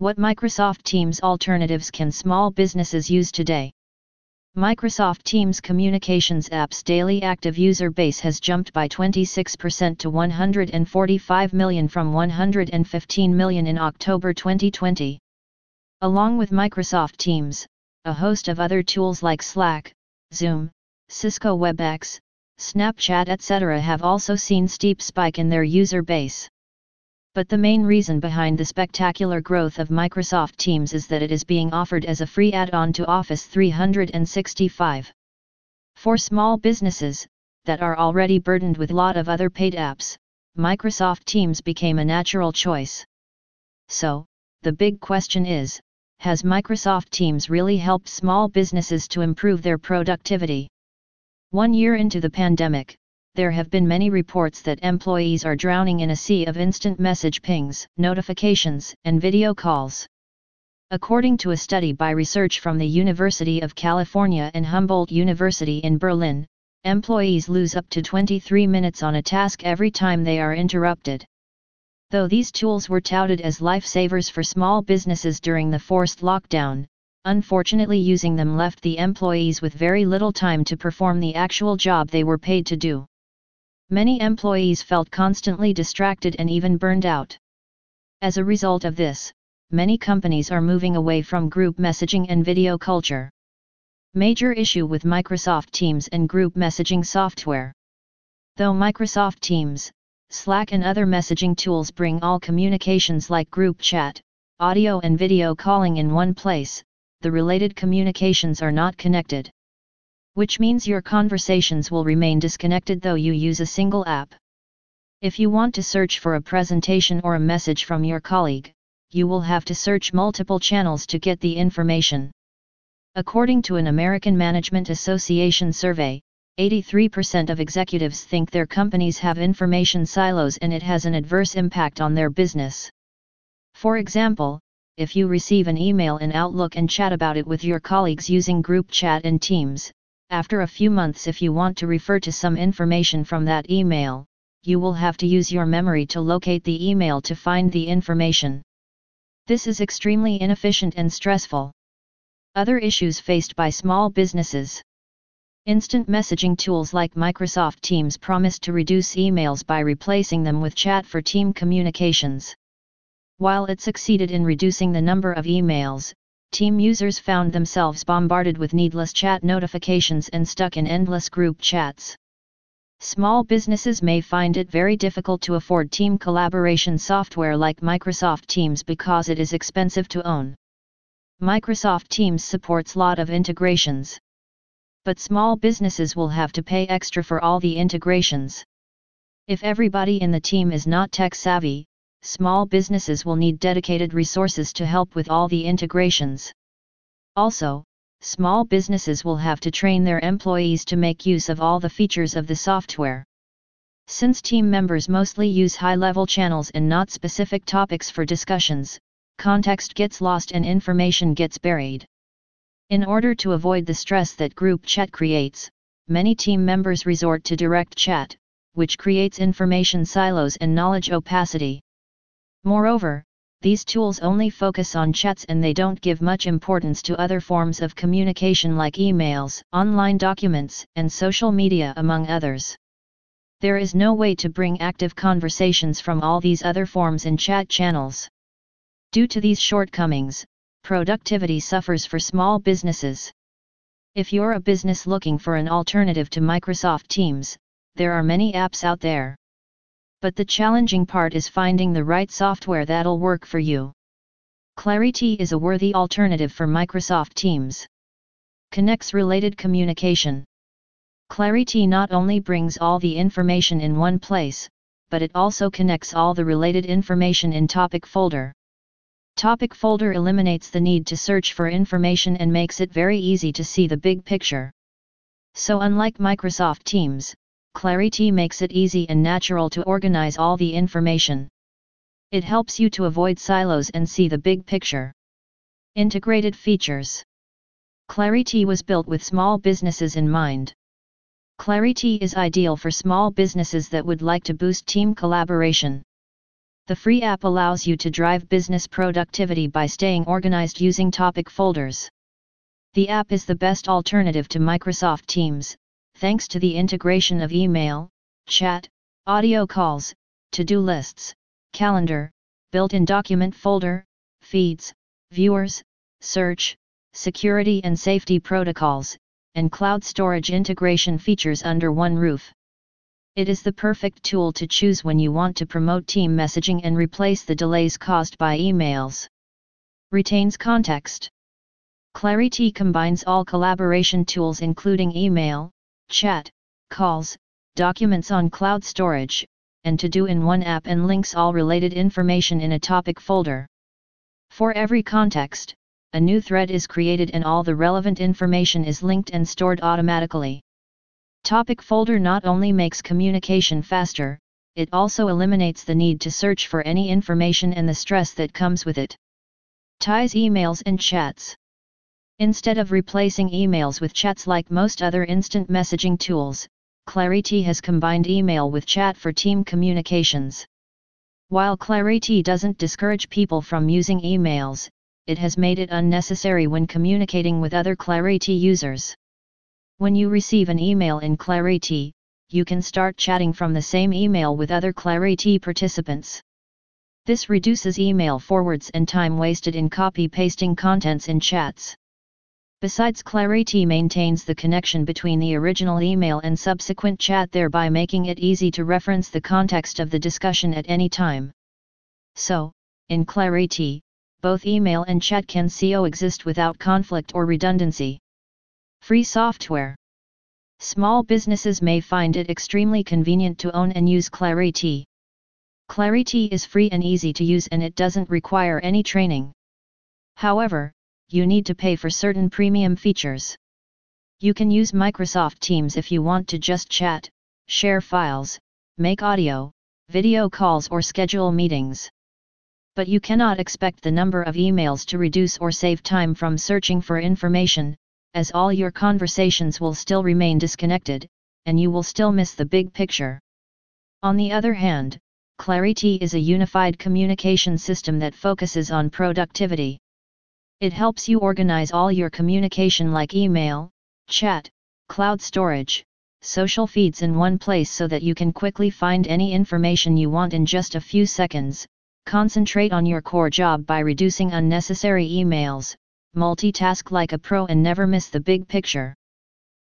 What Microsoft Teams alternatives can small businesses use today? Microsoft Teams Communications app's daily active user base has jumped by 26% to 145 million from 115 million in October 2020. Along with Microsoft Teams, a host of other tools like Slack, Zoom, Cisco WebEx, Snapchat etc. have also seen steep spike in their user base. But the main reason behind the spectacular growth of Microsoft Teams is that it is being offered as a free add-on to Office 365. For small businesses, that are already burdened with a lot of other paid apps, Microsoft Teams became a natural choice. So, the big question is, has Microsoft Teams really helped small businesses to improve their productivity? One year into the pandemic, there have been many reports that employees are drowning in a sea of instant message pings, notifications, and video calls. According to a study by research from the University of California and Humboldt University in Berlin, employees lose up to 23 minutes on a task every time they are interrupted. Though these tools were touted as lifesavers for small businesses during the forced lockdown, unfortunately using them left the employees with very little time to perform the actual job they were paid to do. Many employees felt constantly distracted and even burned out. As a result of this, many companies are moving away from group messaging and video culture. Major issue with Microsoft Teams and group messaging software. Though Microsoft Teams, Slack and other messaging tools bring all communications like group chat, audio and video calling in one place, the related communications are not connected which means your conversations will remain disconnected though you use a single app. If you want to search for a presentation or a message from your colleague, you will have to search multiple channels to get the information. According to an American Management Association survey, 83% of executives think their companies have information silos and it has an adverse impact on their business. For example, if you receive an email in Outlook and chat about it with your colleagues using group chat and Teams, after a few months if you want to refer to some information from that email, you will have to use your memory to locate the email to find the information. This is extremely inefficient and stressful. Other issues faced by small businesses. Instant messaging tools like Microsoft Teams promise to reduce emails by replacing them with chat for team communications. While it succeeded in reducing the number of emails, team users found themselves bombarded with needless chat notifications and stuck in endless group chats. Small businesses may find it very difficult to afford team collaboration software like Microsoft Teams because it is expensive to own. Microsoft Teams supports lot of integrations. But small businesses will have to pay extra for all the integrations. If everybody in the team is not tech savvy, small businesses will need dedicated resources to help with all the integrations. Also, small businesses will have to train their employees to make use of all the features of the software. Since team members mostly use high-level channels and not specific topics for discussions, context gets lost and information gets buried. In order to avoid the stress that group chat creates, many team members resort to direct chat, which creates information silos and knowledge opacity. Moreover, these tools only focus on chats and they don't give much importance to other forms of communication like emails, online documents, and social media among others. There is no way to bring active conversations from all these other forms in chat channels. Due to these shortcomings, productivity suffers for small businesses. If you're a business looking for an alternative to Microsoft Teams, there are many apps out there. But the challenging part is finding the right software that'll work for you. Clariti is a worthy alternative for Microsoft Teams. Connects related communication. Clariti not only brings all the information in one place, but it also connects all the related information in Topic folder. Topic folder eliminates the need to search for information and makes it very easy to see the big picture. So unlike Microsoft Teams, Clariti makes it easy and natural to organize all the information. It helps you to avoid silos and see the big picture. Integrated features Clariti was built with small businesses in mind. Clariti is ideal for small businesses that would like to boost team collaboration. The free app allows you to drive business productivity by staying organized using topic folders. The app is the best alternative to Microsoft Teams, thanks to the integration of email, chat, audio calls, to-do lists, calendar, built-in document folder, feeds, viewers, search, security and safety protocols, and cloud storage integration features under one roof. It is the perfect tool to choose when you want to promote team messaging and replace the delays caused by emails. Retains context. Clariti combines all collaboration tools including email, chat, calls, documents on cloud storage, and to do in one app and links all related information in a topic folder. For every context, a new thread is created and all the relevant information is linked and stored automatically. Topic folder not only makes communication faster, it also eliminates the need to search for any information and the stress that comes with it. Ties emails and chats. Instead of replacing emails with chats like most other instant messaging tools, Clariti has combined email with chat for team communications. While Clariti doesn't discourage people from using emails, it has made it unnecessary when communicating with other Clariti users. When you receive an email in Clariti, you can start chatting from the same email with other Clariti participants. This reduces email forwards and time wasted in copy-pasting contents in chats. Besides Clariti maintains the connection between the original email and subsequent chat thereby making it easy to reference the context of the discussion at any time. So, in Clariti, both email and chat can coexist without conflict or redundancy. Free software. Small businesses may find it extremely convenient to own and use Clarity. Clariti is free and easy to use and it doesn't require any training. However, you need to pay for certain premium features. You can use Microsoft Teams if you want to just chat, share files, make audio, video calls or schedule meetings. But you cannot expect the number of emails to reduce or save time from searching for information, as all your conversations will still remain disconnected, and you will still miss the big picture. On the other hand, Clariti is a unified communication system that focuses on productivity. It helps you organize all your communication like email, chat, cloud storage, social feeds in one place so that you can quickly find any information you want in just a few seconds, concentrate on your core job by reducing unnecessary emails, multitask like a pro and never miss the big picture.